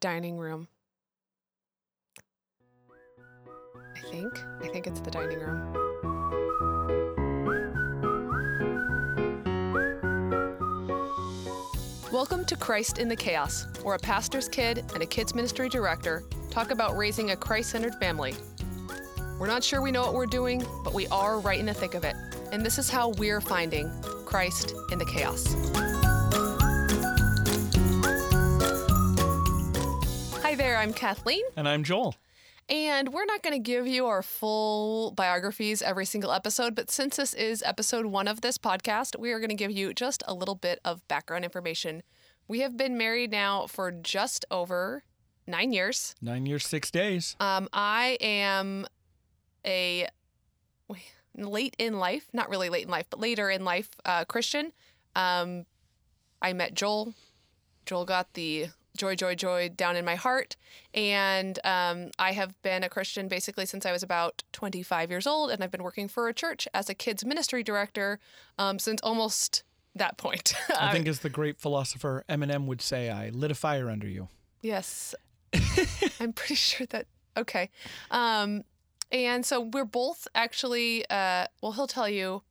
dining room. I think. I think it's the dining room. Welcome to Christ in the Chaos, where a pastor's kid and a kids ministry director talk about raising a Christ centered family. We're not sure we know what we're doing, but we are right in the thick of it. And this is how we're finding Christ in the chaos. There, I'm Kathleen. And I'm Joel. And we're not going to give you our full biographies every single episode, but since this is episode one of this podcast, we are going to give you just a little bit of background information. We have been married now for just over nine years. Nine years, six days. Um, I am a late in life, not really late in life, but later in life uh, Christian. Um, I met Joel. Joel got the joy, joy, joy down in my heart. And um, I have been a Christian basically since I was about 25 years old. And I've been working for a church as a kids ministry director um, since almost that point. I think, as the great philosopher Eminem would say, I lit a fire under you. Yes. I'm pretty sure that, okay. Um, and so we're both actually, uh, well, he'll tell you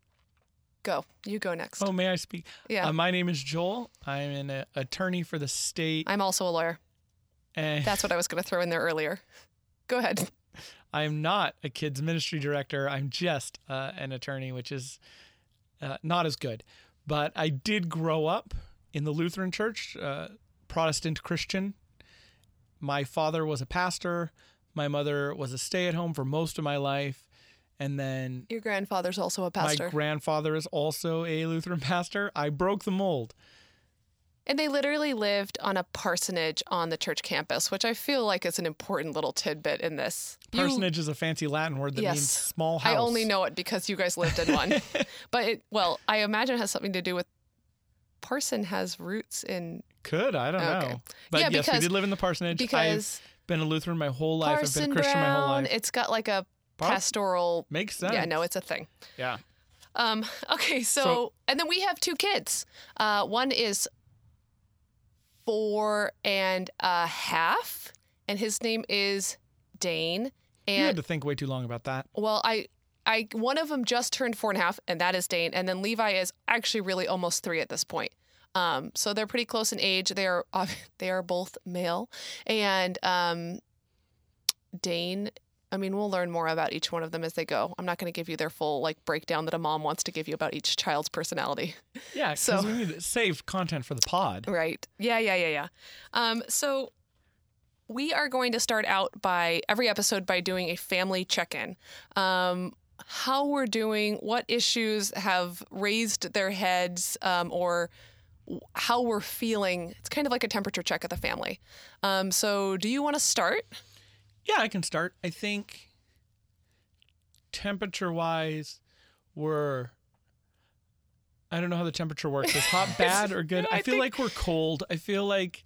Go. You go next. Oh, may I speak? Yeah. Uh, my name is Joel. I'm an uh, attorney for the state. I'm also a lawyer. And That's what I was going to throw in there earlier. Go ahead. I'm not a kids ministry director. I'm just uh, an attorney, which is uh, not as good. But I did grow up in the Lutheran Church, uh, Protestant Christian. My father was a pastor. My mother was a stay at home for most of my life. And then your grandfather's also a pastor. My grandfather is also a Lutheran pastor. I broke the mold. And they literally lived on a parsonage on the church campus, which I feel like is an important little tidbit in this. Parsonage you, is a fancy Latin word that yes, means small house. I only know it because you guys lived in one. but it, well, I imagine it has something to do with parson has roots in. Could I don't okay. know. But yeah, yes, because, we did live in the parsonage. Because I've been a Lutheran my whole life. I've been a Christian Brown, my whole life. It's got like a pastoral makes sense. Yeah, no, it's a thing. Yeah. Um, okay, so, so, and then we have two kids. Uh, one is four and a half, and his name is Dane. And you had to think way too long about that. Well, I, I, one of them just turned four and a half, and that is Dane, and then Levi is actually really almost three at this point. Um, so they're pretty close in age. They are they are both male, and um, Dane I mean, we'll learn more about each one of them as they go. I'm not going to give you their full like breakdown that a mom wants to give you about each child's personality. Yeah, so we need to save content for the pod. Right. Yeah, yeah, yeah, yeah. Um, so we are going to start out by every episode by doing a family check-in. Um, how we're doing, what issues have raised their heads, um, or how we're feeling. It's kind of like a temperature check of the family. Um, so, do you want to start? Yeah, I can start. I think temperature wise, we're. I don't know how the temperature works. Is hot bad or good? I, I, feel think... like we're cold. I feel like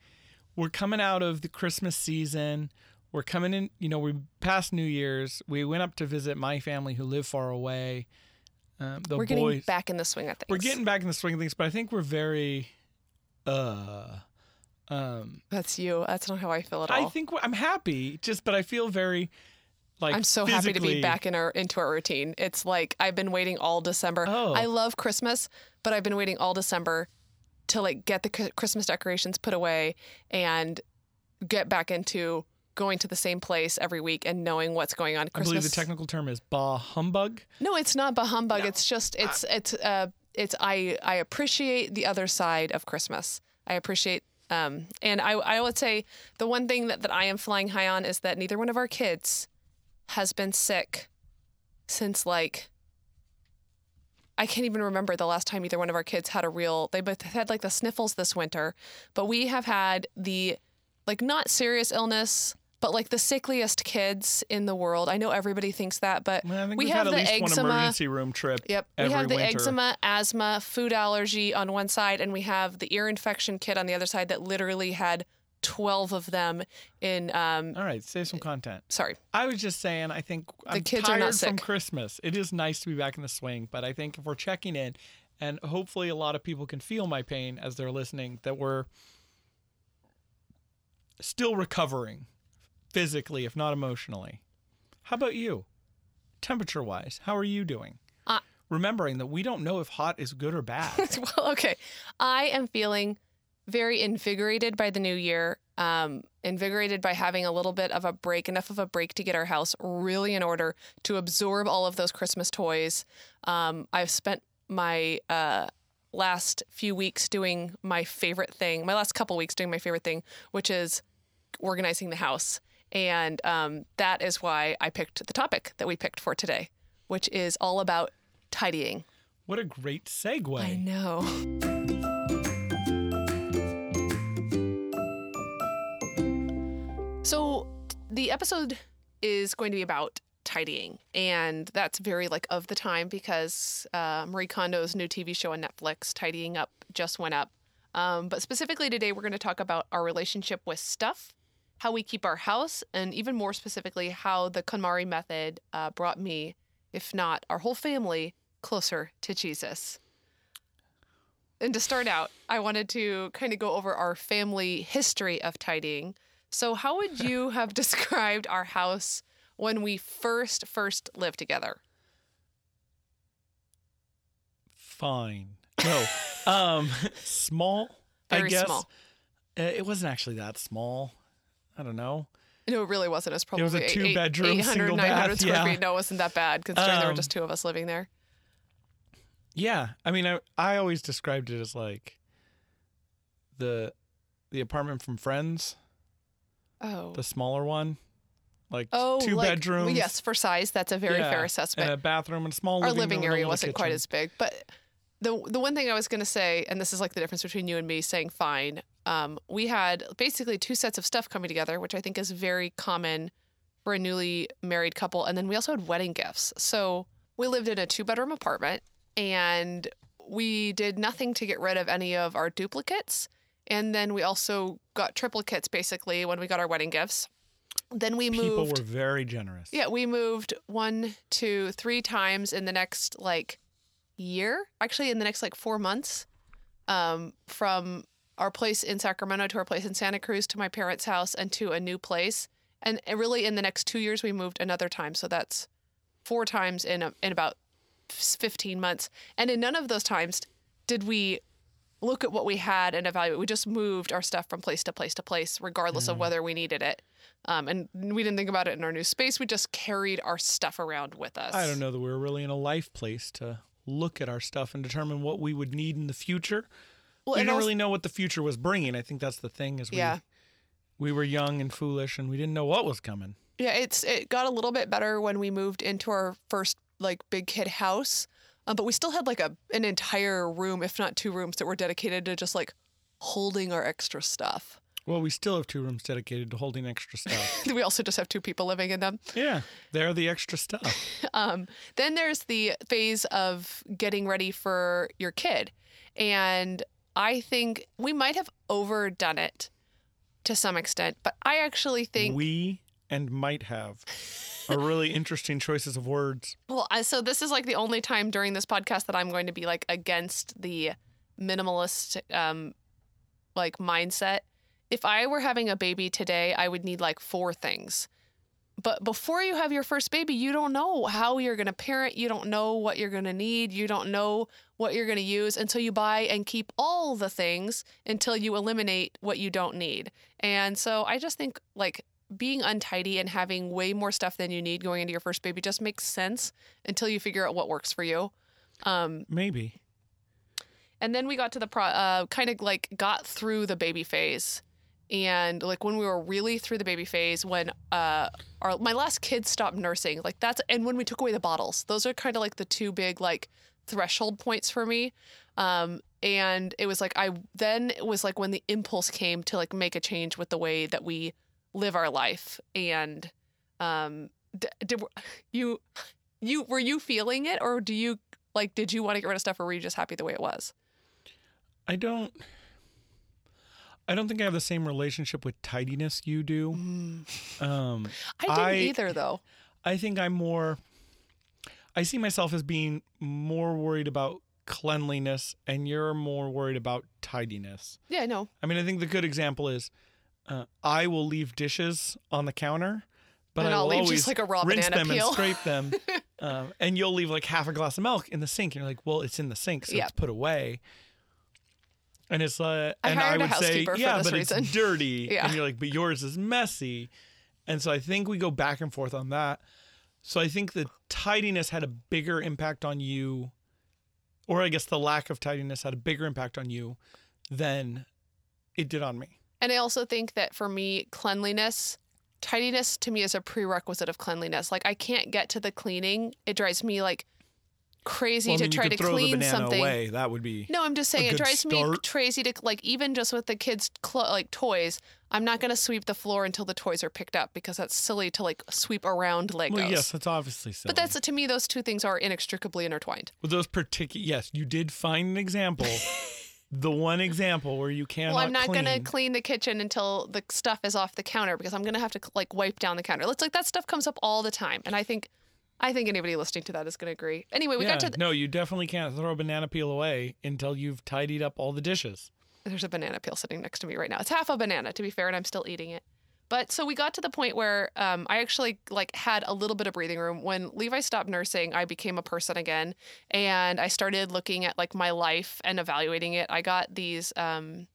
we're coming out of the Christmas season. We're coming in, you know, we passed New Year's. We went up to visit my family who live far away. Um, the we're boys, getting back in the swing of things. We're getting back in the swing of things, but I think we're very uh um, That's you. That's not how I feel at all. I think I'm happy, just but I feel very like I'm so physically... happy to be back in our into our routine. It's like I've been waiting all December. Oh. I love Christmas, but I've been waiting all December to like get the Christmas decorations put away and get back into going to the same place every week and knowing what's going on. Christmas. I believe the technical term is bah humbug. No, it's not bah humbug. No. It's just it's it's uh it's I I appreciate the other side of Christmas. I appreciate um, and I, I would say the one thing that, that I am flying high on is that neither one of our kids has been sick since like I can't even remember the last time either one of our kids had a real they both had like the sniffles this winter, but we have had the like not serious illness but like the sickliest kids in the world. I know everybody thinks that, but well, we have the eczema. One emergency room trip. Yep, we have the winter. eczema, asthma, food allergy on one side, and we have the ear infection kid on the other side that literally had 12 of them in um, all right save some content sorry i was just saying i think the I'm kids tired are not sick. from christmas it is nice to be back in the swing but i think if we're checking in and hopefully a lot of people can feel my pain as they're listening that we're still recovering physically, if not emotionally. How about you? Temperature wise, how are you doing? Uh, Remembering that we don't know if hot is good or bad. well, okay. I am feeling very invigorated by the new year. Um, invigorated by having a little bit of a break, enough of a break to get our house really in order to absorb all of those Christmas toys. Um, I've spent my uh, last few weeks doing my favorite thing, my last couple weeks doing my favorite thing, which is organizing the house. And um, that is why I picked the topic that we picked for today, which is all about tidying. what a great segue. I know. So the episode is going to be about tidying, and that's very like of the time because uh, Marie Kondo's new TV show on Netflix, Tidying Up, just went up. Um, but specifically today, we're going to talk about our relationship with stuff, how we keep our house, and even more specifically, how the KonMari method uh, brought me, if not our whole family, closer to Jesus. And to start out, I wanted to kind of go over our family history of tidying. So, how would you have described our house when we first first lived together? Fine. No. um, small. I Very guess. small. Uh, It wasn't actually that small. I don't know. No, it really wasn't. It was probably it was a eight- two-bedroom, 800, single 900 bath, square yeah. feet. No, it wasn't that bad considering there were Um, just two of us living there. Yeah, I mean, I I always described it as like the the apartment from Friends, Oh. the smaller one, like Oh, two like- bedrooms. Yes, for size, that's a very yeah, fair assessment. And a bathroom and a small our living, living room and a area wasn't quite as big. But the the one thing I was going to say, and this is like the difference between you and me saying fine. Um, we had basically two sets of stuff coming together, which I think is very common for a newly married couple. And then we also had wedding gifts. So we lived in a two bedroom apartment, and we did nothing to get rid of any of our duplicates. And then we also got triplicates basically when we got our wedding gifts. Then we People moved. were very generous. Yeah, we moved one, two, three times in the next like year. Actually, in the next like four months, um, from our place in Sacramento to our place in Santa Cruz to my parents' house and to a new place. And really, in the next two years, we moved another time. So that's four times in a, in about fifteen months. And in none of those times did we look at what we had and evaluate. We just moved our stuff from place to place to place, regardless of whether we needed it. Um, and we didn't think about it in our new space. We just carried our stuff around with us. I don't know that we were really in a life place to look at our stuff and determine what we would need in the future. Well, we didn't also- really know what the future was bringing. I think that's the thing is we Yeah. we were young and foolish and we didn't know what was coming. Yeah, it's it got a little bit better when we moved into our first like big kid house, um, but we still had like a an entire room, if not two rooms, that were dedicated to just like holding our extra stuff. Well, we still have two rooms dedicated to holding extra stuff. We also just have two people living in them. yeah, they're the extra stuff. Um, then there's the phase of getting ready for your kid. And I think we might have overdone it to some extent, but I actually think, we and might have are really interesting choices of words. well, so this is like the only time during this podcast that I'm going to be like against the minimalist, um, like mindset. If I were having a baby today, I would need like four things. But before you have your first baby, you don't know how you're going to parent. You don't know what you're going to need. You don't know what you're going to use until you buy and keep all the things until you eliminate what you don't need. And so I just think like being untidy and having way more stuff than you need going into your first baby just makes sense until you figure out what works for you. Um, Maybe. and then we got to the pro, uh, kind of like got through the baby phase. And like when we were really through the baby phase, when uh, our my last kid stopped nursing, like that's and when we took away the bottles, those are kind of like the two big like threshold points for me. Um, and it was like I then it was like when the impulse came to like make a change with the way that we live our life. And um, did you you were you feeling it, or do you like did you want to get rid of stuff, or were you just happy the way it was? I don't I don't think I have the same relationship with tidiness you do. Um I didn't I- either, though. I think I'm more I see myself as being more worried about cleanliness and you're more worried about tidiness. Yeah, I know. I mean, I think the good example is uh, I will leave dishes on the counter, but And I I'll will leave always just like a raw rinse banana them peel. and scrape them. um, and you'll leave like half a glass of milk in the sink. And you're like, well, it's in the sink, so it's put away. And it's like, I and I would say, yeah, but reason." it's dirty. Yeah. And you're like, but yours is messy. And so I think we go back and forth on that. So I think the tidiness had a bigger impact on you, or I guess the lack of tidiness had a bigger impact on you than it did on me. And I also think that for me, cleanliness, tidiness to me is a prerequisite of cleanliness. Like I can't get to the cleaning. It drives me like crazy Well, I to try to clean something. away. That would be. No, I'm just saying it drives me crazy to like even just with the kids' clo- like toys. I'm not gonna sweep the floor until the toys are picked up because that's silly to like sweep around Legos. Well, yes, that's obviously silly. But that's to me, those two things are inextricably intertwined. Well, those particular. Yes, you did find an example. the one example where you cannot. well, I'm not clean. gonna clean the kitchen until the stuff is off the counter because I'm gonna have to like wipe down the counter. It's like that stuff comes up all the time, and I think, I think anybody listening to that is gonna agree. Anyway, we yeah, got to. The, no, you definitely can't throw a banana peel away until you've tidied up all the dishes. there's a banana peel sitting next to me right now. It's half a banana, to be fair, and I'm still eating it. But so we got to the point where um, I actually like had a little bit of breathing room. When Levi stopped nursing, I became a person again, and I started looking at like my life and evaluating it. I got these um,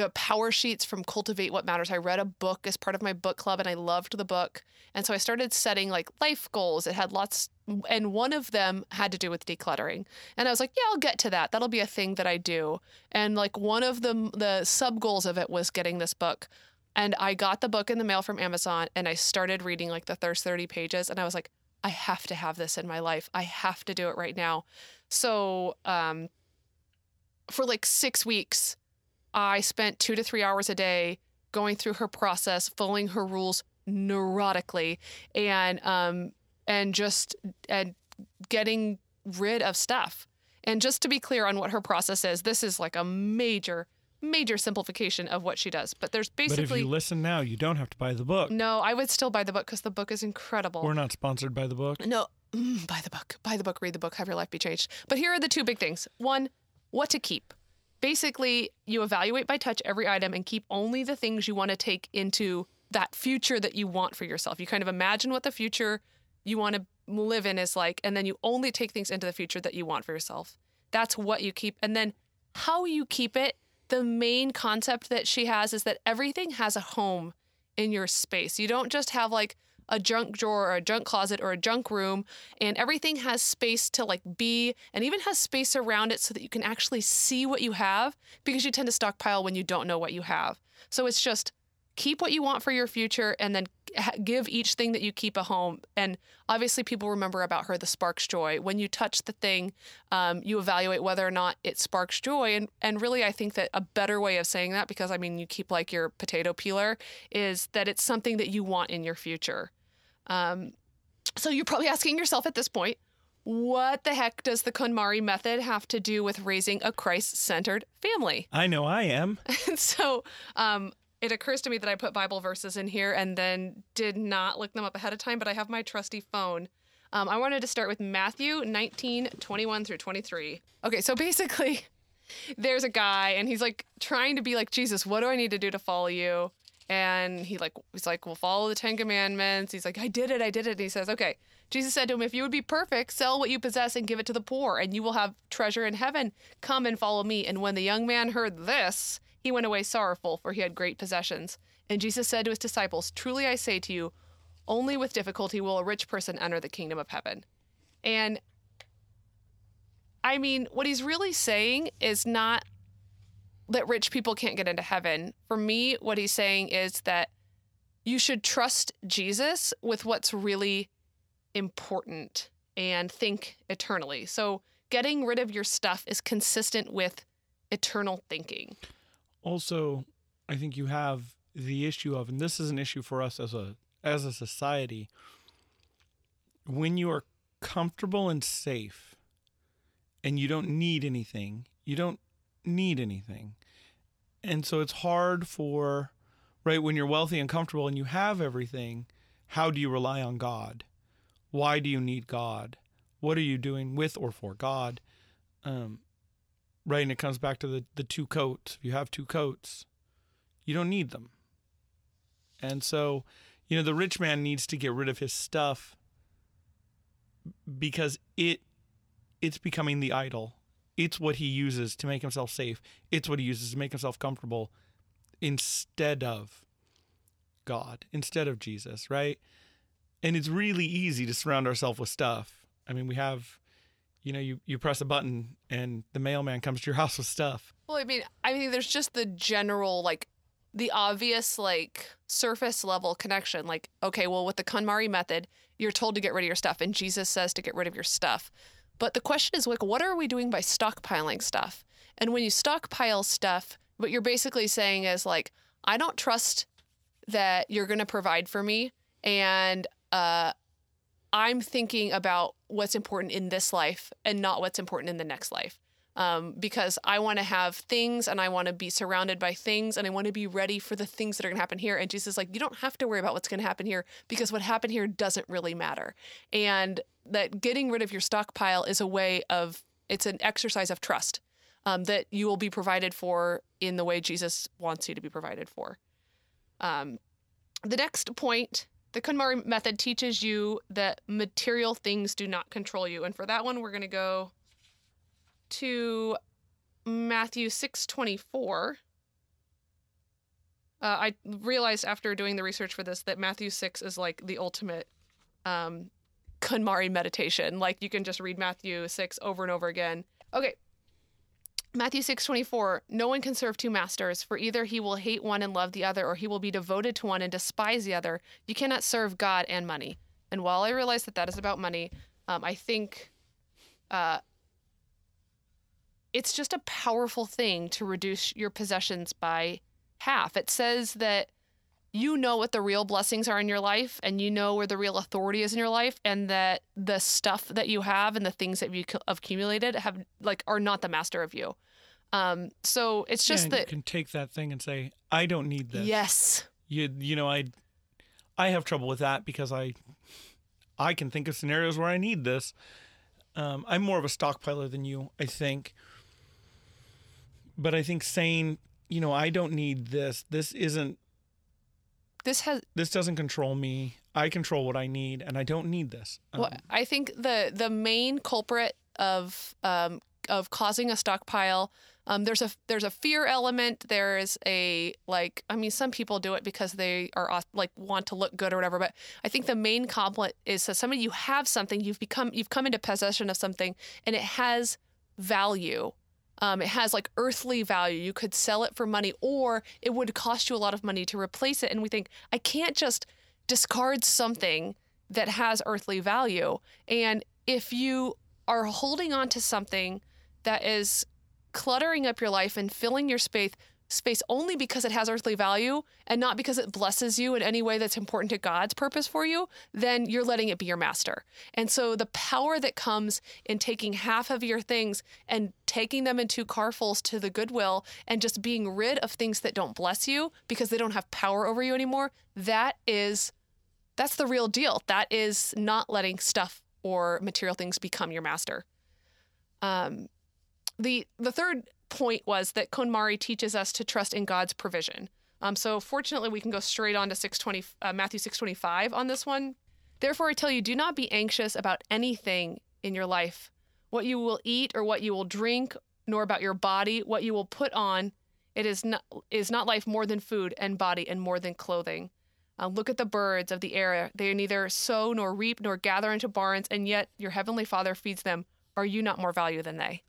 the power sheets from Cultivate What Matters. I read a book as part of my book club, and I loved the book. And so I started setting like life goals. It had lots, and one of them had to do with decluttering. And I was like, yeah, I'll get to that. That'll be a thing that I do. And like one of the the sub goals of it was getting this book. And I got the book in the mail from Amazon, and I started reading like the first thirty pages, and I was like, I have to have this in my life. I have to do it right now. So um, for like six weeks, I spent two to three hours a day going through her process, following her rules neurotically, and um, and just and getting rid of stuff. And just to be clear on what her process is, this is like a major, major simplification of what she does. But there's basically. But if you listen now, you don't have to buy the book. no. I would still buy the book because the book is incredible. We're not sponsored by the book. No, mm, buy the book. Buy the book, read the book, have your life be changed. But here are the two big things. One, what to keep. Basically, you evaluate by touch every item and keep only the things you want to take into that future that you want for yourself. You kind of imagine what the future you want to live in is like, and then you only take things into the future that you want for yourself. That's what you keep. And then how you keep it, the main concept that she has is that everything has a home in your space. You don't just have like a junk drawer or a junk closet or a junk room and everything has space to like be and even has space around it so that you can actually see what you have because you tend to stockpile when you don't know what you have. So it's just keep what you want for your future and then give each thing that you keep a home. And obviously people remember about her the sparks joy. When you touch the thing um, you evaluate whether or not it sparks joy. And and really i think that a better way of saying that because i mean you keep like your potato peeler is that it's something that you want in your future um, so you're probably asking yourself at this point what the heck does the KonMari method have to do with raising a Christ-centered family? I know I am. And so um, it occurs to me that I put Bible verses in here and then did not look them up ahead of time, but I have my trusty phone. Um, I wanted to start with Matthew 19, 21 through 23. Okay, so basically, there's a guy and he's like trying to be like, Jesus, what do I need to do to follow you? And he like he's like, well, follow the Ten Commandments. He's like, I did it, I did it. And he says, okay. Jesus said to him, if you would be perfect, sell what you possess and give it to the poor, and you will have treasure in heaven. Come and follow me. And when the young man heard this, he went away sorrowful, for he had great possessions. And Jesus said to his disciples, Truly I say to you, only with difficulty will a rich person enter the kingdom of heaven. And I mean, what he's really saying is not that rich people can't get into heaven. For me, what he's saying is that you should trust Jesus with what's really important and think eternally. So, getting rid of your stuff is consistent with eternal thinking. Also, I think you have the issue of, and this is an issue for us as a as a society. When you are comfortable and safe, and you don't need anything, you don't need anything, and so it's hard for, right? When you're wealthy and comfortable and you have everything, how do you rely on God? Why do you need God? What are you doing with or for God? Um, right, and it comes back to the the two coats. If you have two coats, you don't need them. And so, you know, the rich man needs to get rid of his stuff because it it's becoming the idol. It's what he uses to make himself safe. It's what he uses to make himself comfortable instead of God, instead of Jesus, right? And it's really easy to surround ourselves with stuff. I mean, we have you know, you, you press a button and the mailman comes to your house with stuff. Well, I mean, I mean, there's just the general, like, the obvious, like, surface level connection. Like, okay, well, with the KonMari method, you're told to get rid of your stuff, and Jesus says to get rid of your stuff. But the question is, like, what are we doing by stockpiling stuff? And when you stockpile stuff, what you're basically saying is, like, I don't trust that you're going to provide for me. And uh, I'm thinking about what's important in this life and not what's important in the next life. Um, because I want to have things and I want to be surrounded by things and I want to be ready for the things that are going to happen here. And Jesus is like, you don't have to worry about what's going to happen here because what happened here doesn't really matter. And that getting rid of your stockpile is a way of, it's an exercise of trust um, that you will be provided for in the way Jesus wants you to be provided for. Um, the next point the KonMari method teaches you that material things do not control you. And for that one, we're going to go to Matthew 6:24. Uh, I realized after doing the research for this that Matthew 6 is like the ultimate um, meditation. Like you can just read Matthew 6 over and over again. Okay, Matthew 6:24 No one can serve two masters for either he will hate one and love the other or he will be devoted to one and despise the other. You cannot serve God and money. And while I realize that that is about money, um, I think uh, it's just a powerful thing to reduce your possessions by half. It says that you know what the real blessings are in your life and you know where the real authority is in your life and that the stuff that you have and the things that you have accumulated have like are not the master of you. Um so it's just yeah, that you can take that thing and say i don't need this. Yes. You you know i i have trouble with that because i i can think of scenarios where i need this. Um i'm more of a stockpiler than you i think but i think saying you know i don't need this this isn't this has this doesn't control me. I control what I need, and I don't need this. Um, well, I think the the main culprit of um, of causing a stockpile. Um, there's a there's a fear element. There is a like I mean some people do it because they are like want to look good or whatever. But I think the main compliment is that somebody you have something you've become you've come into possession of something and it has value um, it has like earthly value. You could sell it for money, or it would cost you a lot of money to replace it. And we think, I can't just discard something that has earthly value. And if you are holding on to something that is cluttering up your life and filling your space space only because it has earthly value and not because it blesses you in any way that's important to God's purpose for you, then you're letting it be your master. And so the power that comes in taking half of your things and taking them in two carfuls to the goodwill and just being rid of things that don't bless you because they don't have power over you anymore, that is that's the real deal. That is not letting stuff or material things become your master. Um, the the third point was that KonMari teaches us to trust in God's provision. Um, so fortunately, we can go straight on to 620, uh, Matthew 625 on this one. Therefore, I tell you, do not be anxious about anything in your life, what you will eat or what you will drink, nor about your body, what you will put on. It is not is not life more than food, and body and more than clothing. Uh, look at the birds of the air; they neither sow nor reap nor gather into barns, and yet your heavenly Father feeds them. Are you not more value than they?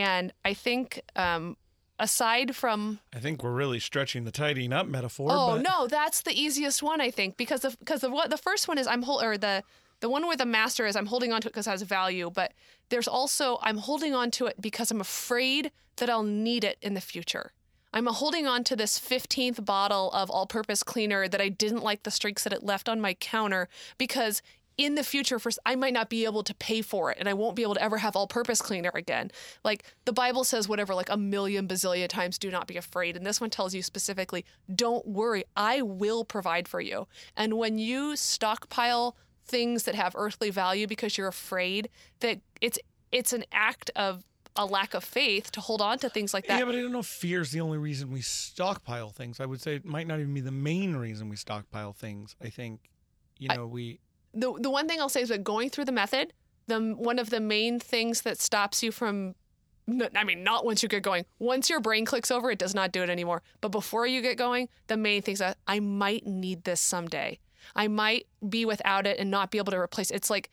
And I think, um, aside from, I think we're really stretching the tidying up metaphor. oh but no, that's the easiest one I think because of because of what the first one is I'm hold or the the one where the master is I'm holding on to it because it has value, but there's also I'm holding on to it because I'm afraid that I'll need it in the future. I'm holding on to this 15th bottle of all purpose cleaner that I didn't like the streaks that it left on my counter because in the future for I might not be able to pay for it and I won't be able to ever have all purpose cleaner again. Like the Bible says whatever like a million bazillion times do not be afraid and this one tells you specifically don't worry I will provide for you. And when you stockpile things that have earthly value because you're afraid that it's it's an act of a lack of faith to hold on to things like that. Yeah, but I don't know if fear is the only reason we stockpile things. I would say it might not even be the main reason we stockpile things. I think, you know, we. The the one thing I'll say is that going through the method, the one of the main things that stops you from I mean, not once you get going. Once your brain clicks over, it does not do it anymore. But before you get going, the main things that I might need this someday. I might be without it and not be able to replace. It. It's like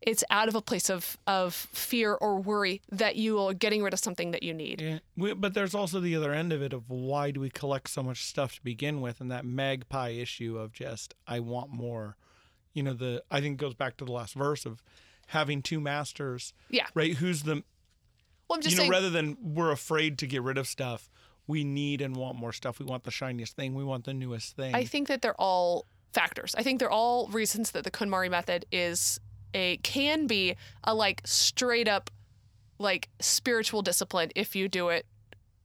it's out of a place of of fear or worry that you are getting rid of something that you need. Yeah, we, but there's also the other end of it of why do we collect so much stuff to begin with, and that magpie issue of just I want more. You know, the I think it goes back to the last verse of having two masters. Yeah. Right. Who's the Well, I'm just you know saying. rather than we're afraid to get rid of stuff, we need and want more stuff. We want the shiniest thing. We want the newest thing. I think that they're all factors. I think they're all reasons that the KonMari method is a can be a like straight up like spiritual discipline if you do it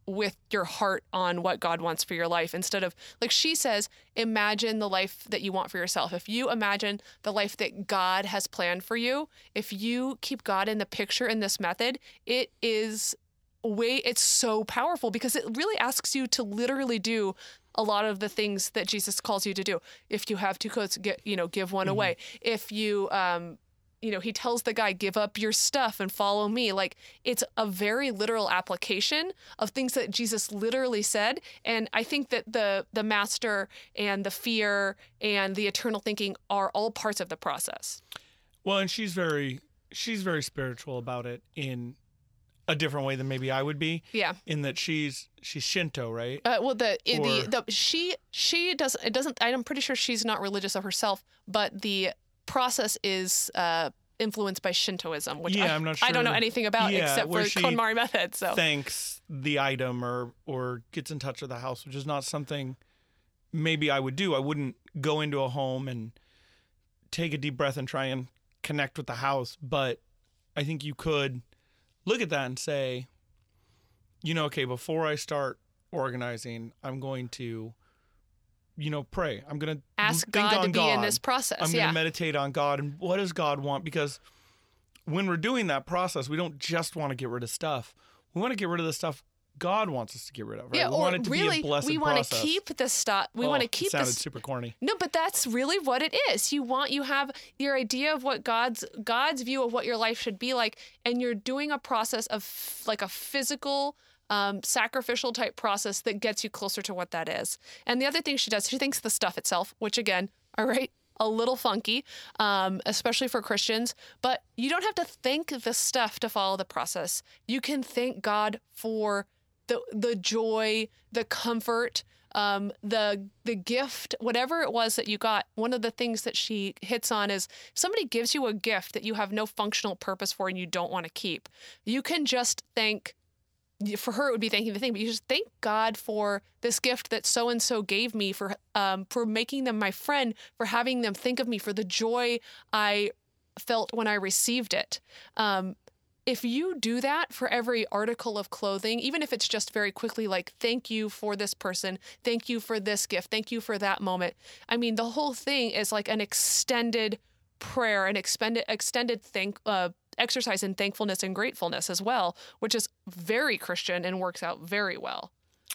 with your heart on what God wants for your life instead of like she says imagine the life that you want for yourself if you imagine the life that God has planned for you if you keep God in the picture in this method it is way it's so powerful because it really asks you to literally do a lot of the things that Jesus calls you to do. If you have two coats, get you know, give one away. If you um you know, he tells the guy, give up your stuff and follow me. Like it's a very literal application of things that Jesus literally said. And I think that the the master and the fear and the eternal thinking are all parts of the process. well, and she's very she's very spiritual about it in a different way than maybe I would be. Yeah. In that she's she's Shinto, right? Uh, well, the Or- the the she she does it doesn't. I'm pretty sure she's not religious of herself, but the process is uh, influenced by Shintoism, which Yeah, I, I'm not sure. I don't know anything about Yeah, except for KonMari method. So thanks the item or or gets in touch with the house, which is not something maybe I would do. I wouldn't go into a home and take a deep breath and try and connect with the house, but I think you could look at that and say, you know, okay, before I start organizing, I'm going to you know, pray. I'm going to ask think God to be in this process. I'm yeah. going to meditate on God and what does God want? Because when we're doing that process, we don't just want to get rid of stuff. We want to get rid of the stuff God wants us to get rid of. Right? yeah, we or want it to really, be a blessed we want process. to keep the stuff. We Oh, want to keep. it sounded this. super corny. No, but that's really what it is. You want you have your idea of what God's God's view of what your life should be like, and you're doing a process of f- like a physical, um, sacrificial type process that gets you closer to what that is. And the other thing she does, she thinks the stuff itself, which again, all right, a little funky, um, especially for Christians. But you don't have to thank the stuff to follow the process. You can thank God for the the joy, the comfort, um, the the gift, whatever it was that you got. One of the things that she hits on is somebody gives you a gift that you have no functional purpose for and you don't want to keep. You can just thank. For her, it would be thanking the thing, but you just thank God for this gift that so and so gave me, for um, for making them my friend, for having them think of me, for the joy I felt when I received it. Um, if you do that for every article of clothing, even if it's just very quickly like, thank you for this person, thank you for this gift, thank you for that moment. I mean, the whole thing is like an extended prayer, an extended, extended thank, uh, exercise in thankfulness and gratefulness as well, which is very Christian and works out very well.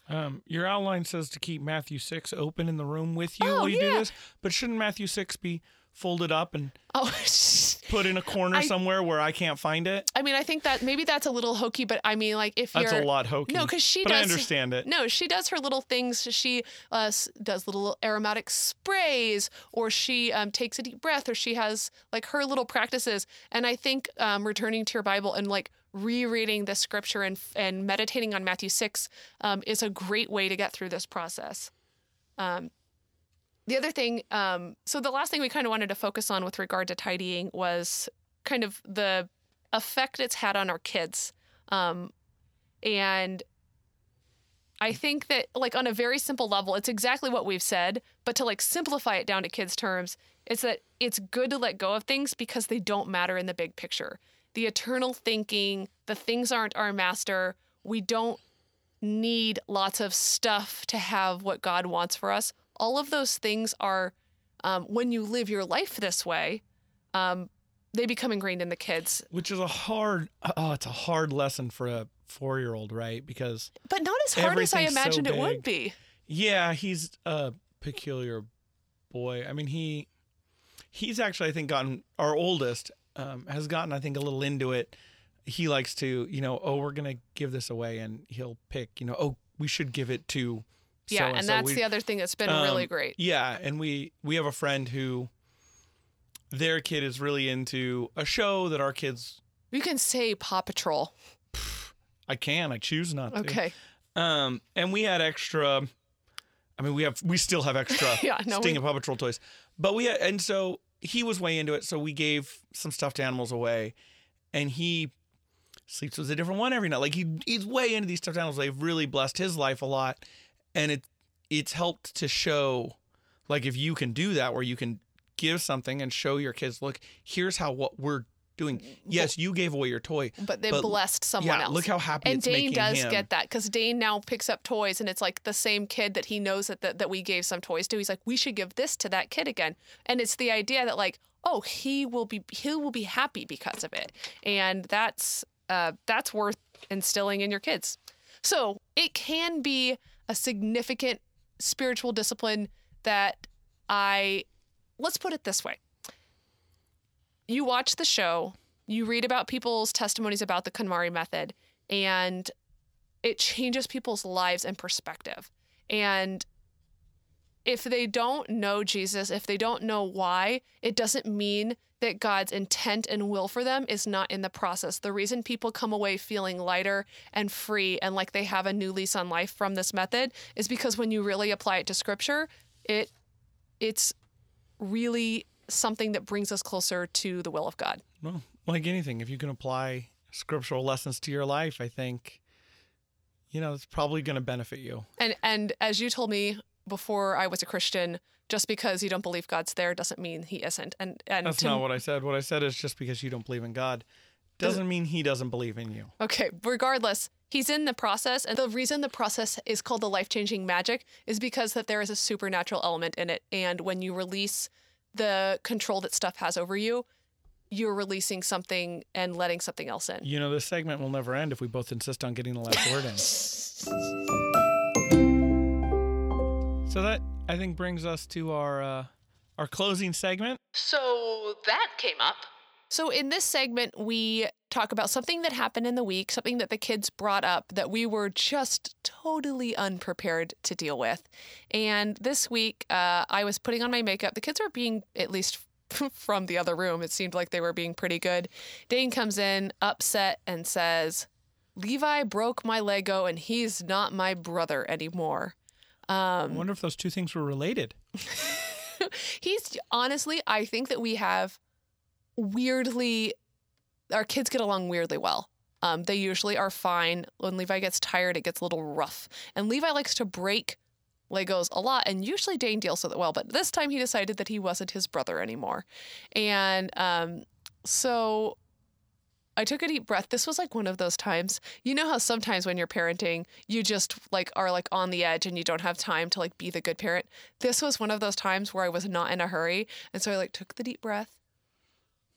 Um, your outline says to keep Matthew 6 open in the room with you Oh, while you do this, but shouldn't Matthew 6 be folded up and Oh, put in a corner I- somewhere where I can't find it? I mean, I think that maybe that's a little hokey, but I mean, like if That's you're a lot hokey. No, because she but I does. understand it. No, she does her little things. She uh, does little aromatic sprays, or she um, takes a deep breath, or she has like her little practices. And I think um, returning to your Bible and like rereading the scripture and and meditating on Matthew six um, is a great way to get through this process. Um, the other thing, um, so the last thing we kind of wanted to focus on with regard to tidying was kind of the effect it's had on our kids. Um, and I think that, like, on a very simple level, it's exactly what we've said, but to like simplify it down to kids' terms, it's that it's good to let go of things because they don't matter in the big picture. The eternal thinking, the things aren't our master. We don't need lots of stuff to have what God wants for us. All of those things are, um, when you live your life this way, um, they become ingrained in the kids. Which is a hard, oh, it's a hard lesson for a four year old, right? Because, But not as hard as I Everything's so imagined it would be. yeah, he's a peculiar boy. I mean, he, he's actually, I think, gotten, our oldest um, has gotten, I think, a little into it. He likes to, you know, oh, we're going to give this away. And he'll pick, you know, oh, we should give it to. Yeah, and so-and-so. that's We- the other thing that's been really Um, great. Yeah, and we we have a friend who their kid is really into a show that our kids You can say Paw Patrol. I can, I choose not to. Okay. Um and we had extra I mean we have we still have extra Yeah, no, Sting we- and Paw Patrol toys. But we had, and so he was way into it, so we gave some stuffed animals away and he sleeps with a different one every night. Like he he's way into these stuffed animals. They've really blessed his life a lot. And it it's helped to show like if you can do that where you can give something and show your kids, look, here's how what we're doing. Yes, you gave away your toy. But they But- blessed someone yeah, else. look how happy and Dane does him. get that because Dane now picks up toys and it's like the same kid that he knows that, that that we gave some toys to. He's like, we should give this to that kid again. And it's the idea that like, oh, he will be he will be happy because of it. And that's uh that's worth instilling in your kids. So it can be a significant spiritual discipline that I let's put it this way. You watch the show, you read about people's testimonies about the KonMari method, and it changes people's lives and perspective. And if they don't know Jesus, if they don't know why, it doesn't mean that God's intent and will for them is not in the process. The reason people come away feeling lighter and free and like they have a new lease on life from this method is because when you really apply it to scripture, it it's really something that brings us closer to the will of God. Well, like anything, if you can apply scriptural lessons to your life, I think, you know, it's probably going to benefit you. And and as you told me before I was a Christian, just because you don't believe God's there doesn't mean he isn't. And and That's to- not what I said. What I said is just because you don't believe in God doesn't mean He doesn't believe in you. Okay, regardless, he's in the process and the reason the process is called the life-changing magic is because that there is a supernatural element in it and when you release the control that stuff has over you, you're releasing something and letting something else in. You know, this segment will never end if we both insist on getting the last word in. So that I think brings us to our uh, our closing segment. So that came up. So in this segment, we talk about something that happened in the week, something that the kids brought up that we were just totally unprepared to deal with. And this week, uh, I was putting on my makeup. The kids were being, at least from the other room, it seemed like they were being pretty good. Dane comes in, upset, and says, Levi broke my Lego and he's not my brother anymore. I wonder if those two things were related. he's honestly, I think that we have weirdly, our kids get along weirdly well. Um, they usually are fine. When Levi gets tired, it gets a little rough. And Levi likes to break Legos a lot, and usually Dane deals with it well. But this time he decided that he wasn't his brother anymore. And um, so I took a deep breath. This was like one of those times. You know how sometimes when you're parenting, you just like are like on the edge and you don't have time to like be the good parent. This was one of those times where I was not in a hurry, and so I like took the deep breath.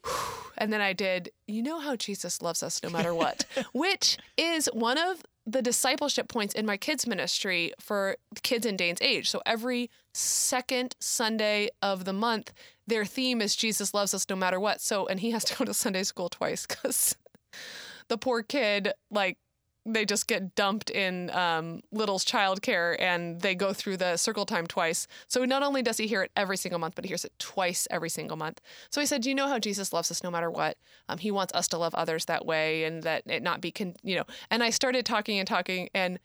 And then I did, you know how Jesus loves us no matter what, which is one of the discipleship points in my kids' ministry for kids in Dane's age. So every second Sunday of the month, their theme is Jesus loves us no matter what. So, and he has to go to Sunday school twice because the poor kid, like, they just get dumped in um, Little's childcare and they go through the circle time twice. So not only does he hear it every single month, but he hears it twice every single month. So he said, Do "You know how Jesus loves us no matter what. Um, he wants us to love others that way, and that it not be, con- you know." And I started talking and talking, and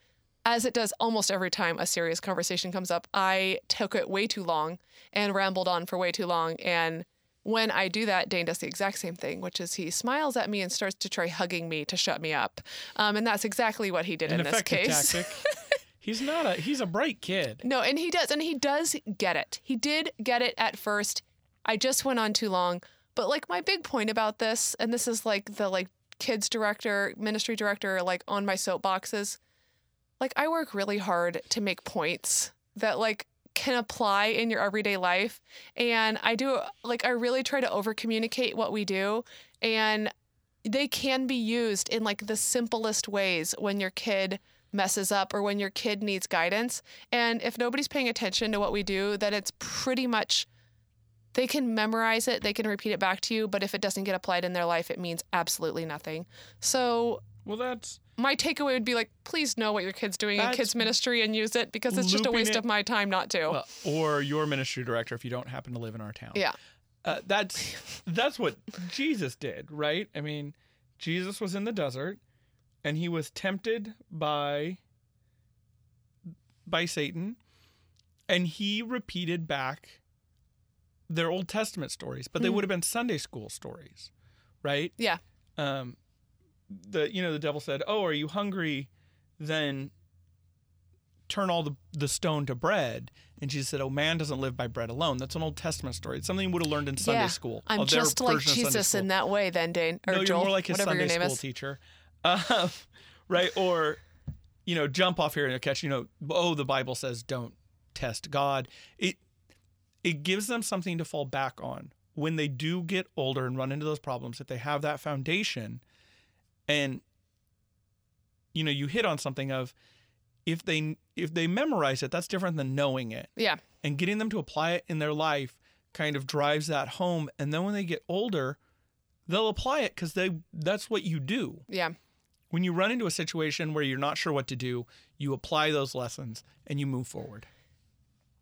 as it does almost every time a serious conversation comes up, I took it way too long and rambled on for way too long. And when I do that, Dane does the exact same thing, which is he smiles at me and starts to try hugging me to shut me up. Um, and that's exactly what he did An in this case. tactic. he's not a he's a bright kid. No, and he does, and he does get it. He did get it at first. I just went on too long. But like my big point about this, and this is like the like kids director, ministry director, like on my soapboxes, like I work really hard to make points that like can apply in your everyday life. And I do, like, I really try to over communicate what we do. And they can be used in like the simplest ways when your kid messes up or when your kid needs guidance. And if nobody's paying attention to what we do, then it's pretty much they can memorize it, they can repeat it back to you, but if it doesn't get applied in their life, it means absolutely nothing. So, well, that's my takeaway would be like, please know what your kid's doing in kids ministry and use it because it's just a waste it, of my time not to. Well, or your ministry director if you don't happen to live in our town. Yeah. Uh, that's that's what Jesus did, right? I mean, Jesus was in the desert and he was tempted by by Satan and he repeated back their Old Testament stories, but they mm. would have been Sunday school stories, right? Yeah. Um the you know the devil said, "Oh, are you hungry? Then turn all the, the stone to bread. And Jesus said, Oh, man doesn't live by bread alone. That's an Old Testament story. It's something you would have learned in Sunday yeah, school. I'm just like Jesus in that way, then, Dane. Or no, Joel, you're more like his Sunday school is. teacher. Uh, right? Or, you know, jump off here and catch, you know, oh, the Bible says don't test God. It, it gives them something to fall back on when they do get older and run into those problems, that they have that foundation. And, you know, you hit on something of, if they if they memorize it, that's different than knowing it. Yeah. And getting them to apply it in their life kind of drives that home. And then when they get older, they'll apply it because they that's what you do. Yeah. When you run into a situation where you're not sure what to do, you apply those lessons and you move forward.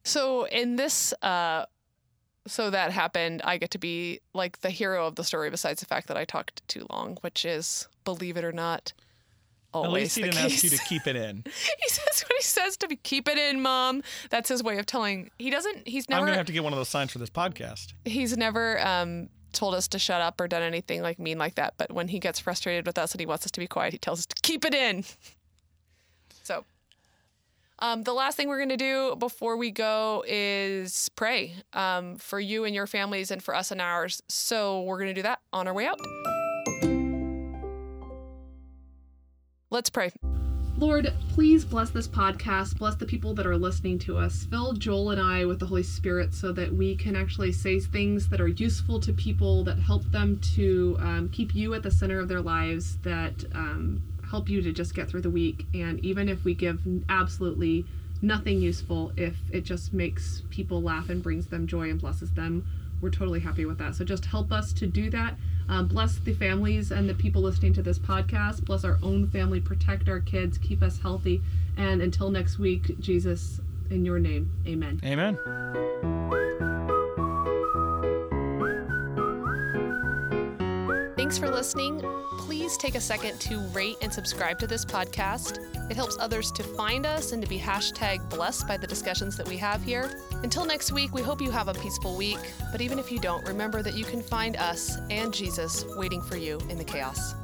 So in this uh so that happened, I get to be like the hero of the story besides the fact that I talked too long, which is believe it or not always At least he the didn't case. ask you to keep it in. he says what he says to be keep it in, mom. That's his way of telling. He doesn't. He's never. I'm gonna have to get one of those signs for this podcast. He's never um, told us to shut up or done anything like mean like that. But when he gets frustrated with us and he wants us to be quiet, he tells us to keep it in. So, um, the last thing we're going to do before we go is pray um, for you and your families and for us and ours. So, we're going to do that on our way out. Let's pray. Lord, please bless this podcast. Bless the people that are listening to us. Fill Joel and I with the Holy Spirit so that we can actually say things that are useful to people, that help them to um, keep you at the center of their lives, that um, help you to just get through the week. And even if we give absolutely nothing useful, if it just makes people laugh and brings them joy and blesses them, we're totally happy with that. So just help us to do that um, bless the families and the people listening to this podcast. Bless our own family. Protect our kids. Keep us healthy. And until next week, Jesus, in your name, amen. Amen. Thanks for listening. Please take a second to rate and subscribe to this podcast. It helps others to find us and to be hashtag blessed by the discussions that we have here. Until next week, we hope you have a peaceful week. But even if you don't, remember that you can find us and Jesus waiting for you in the chaos.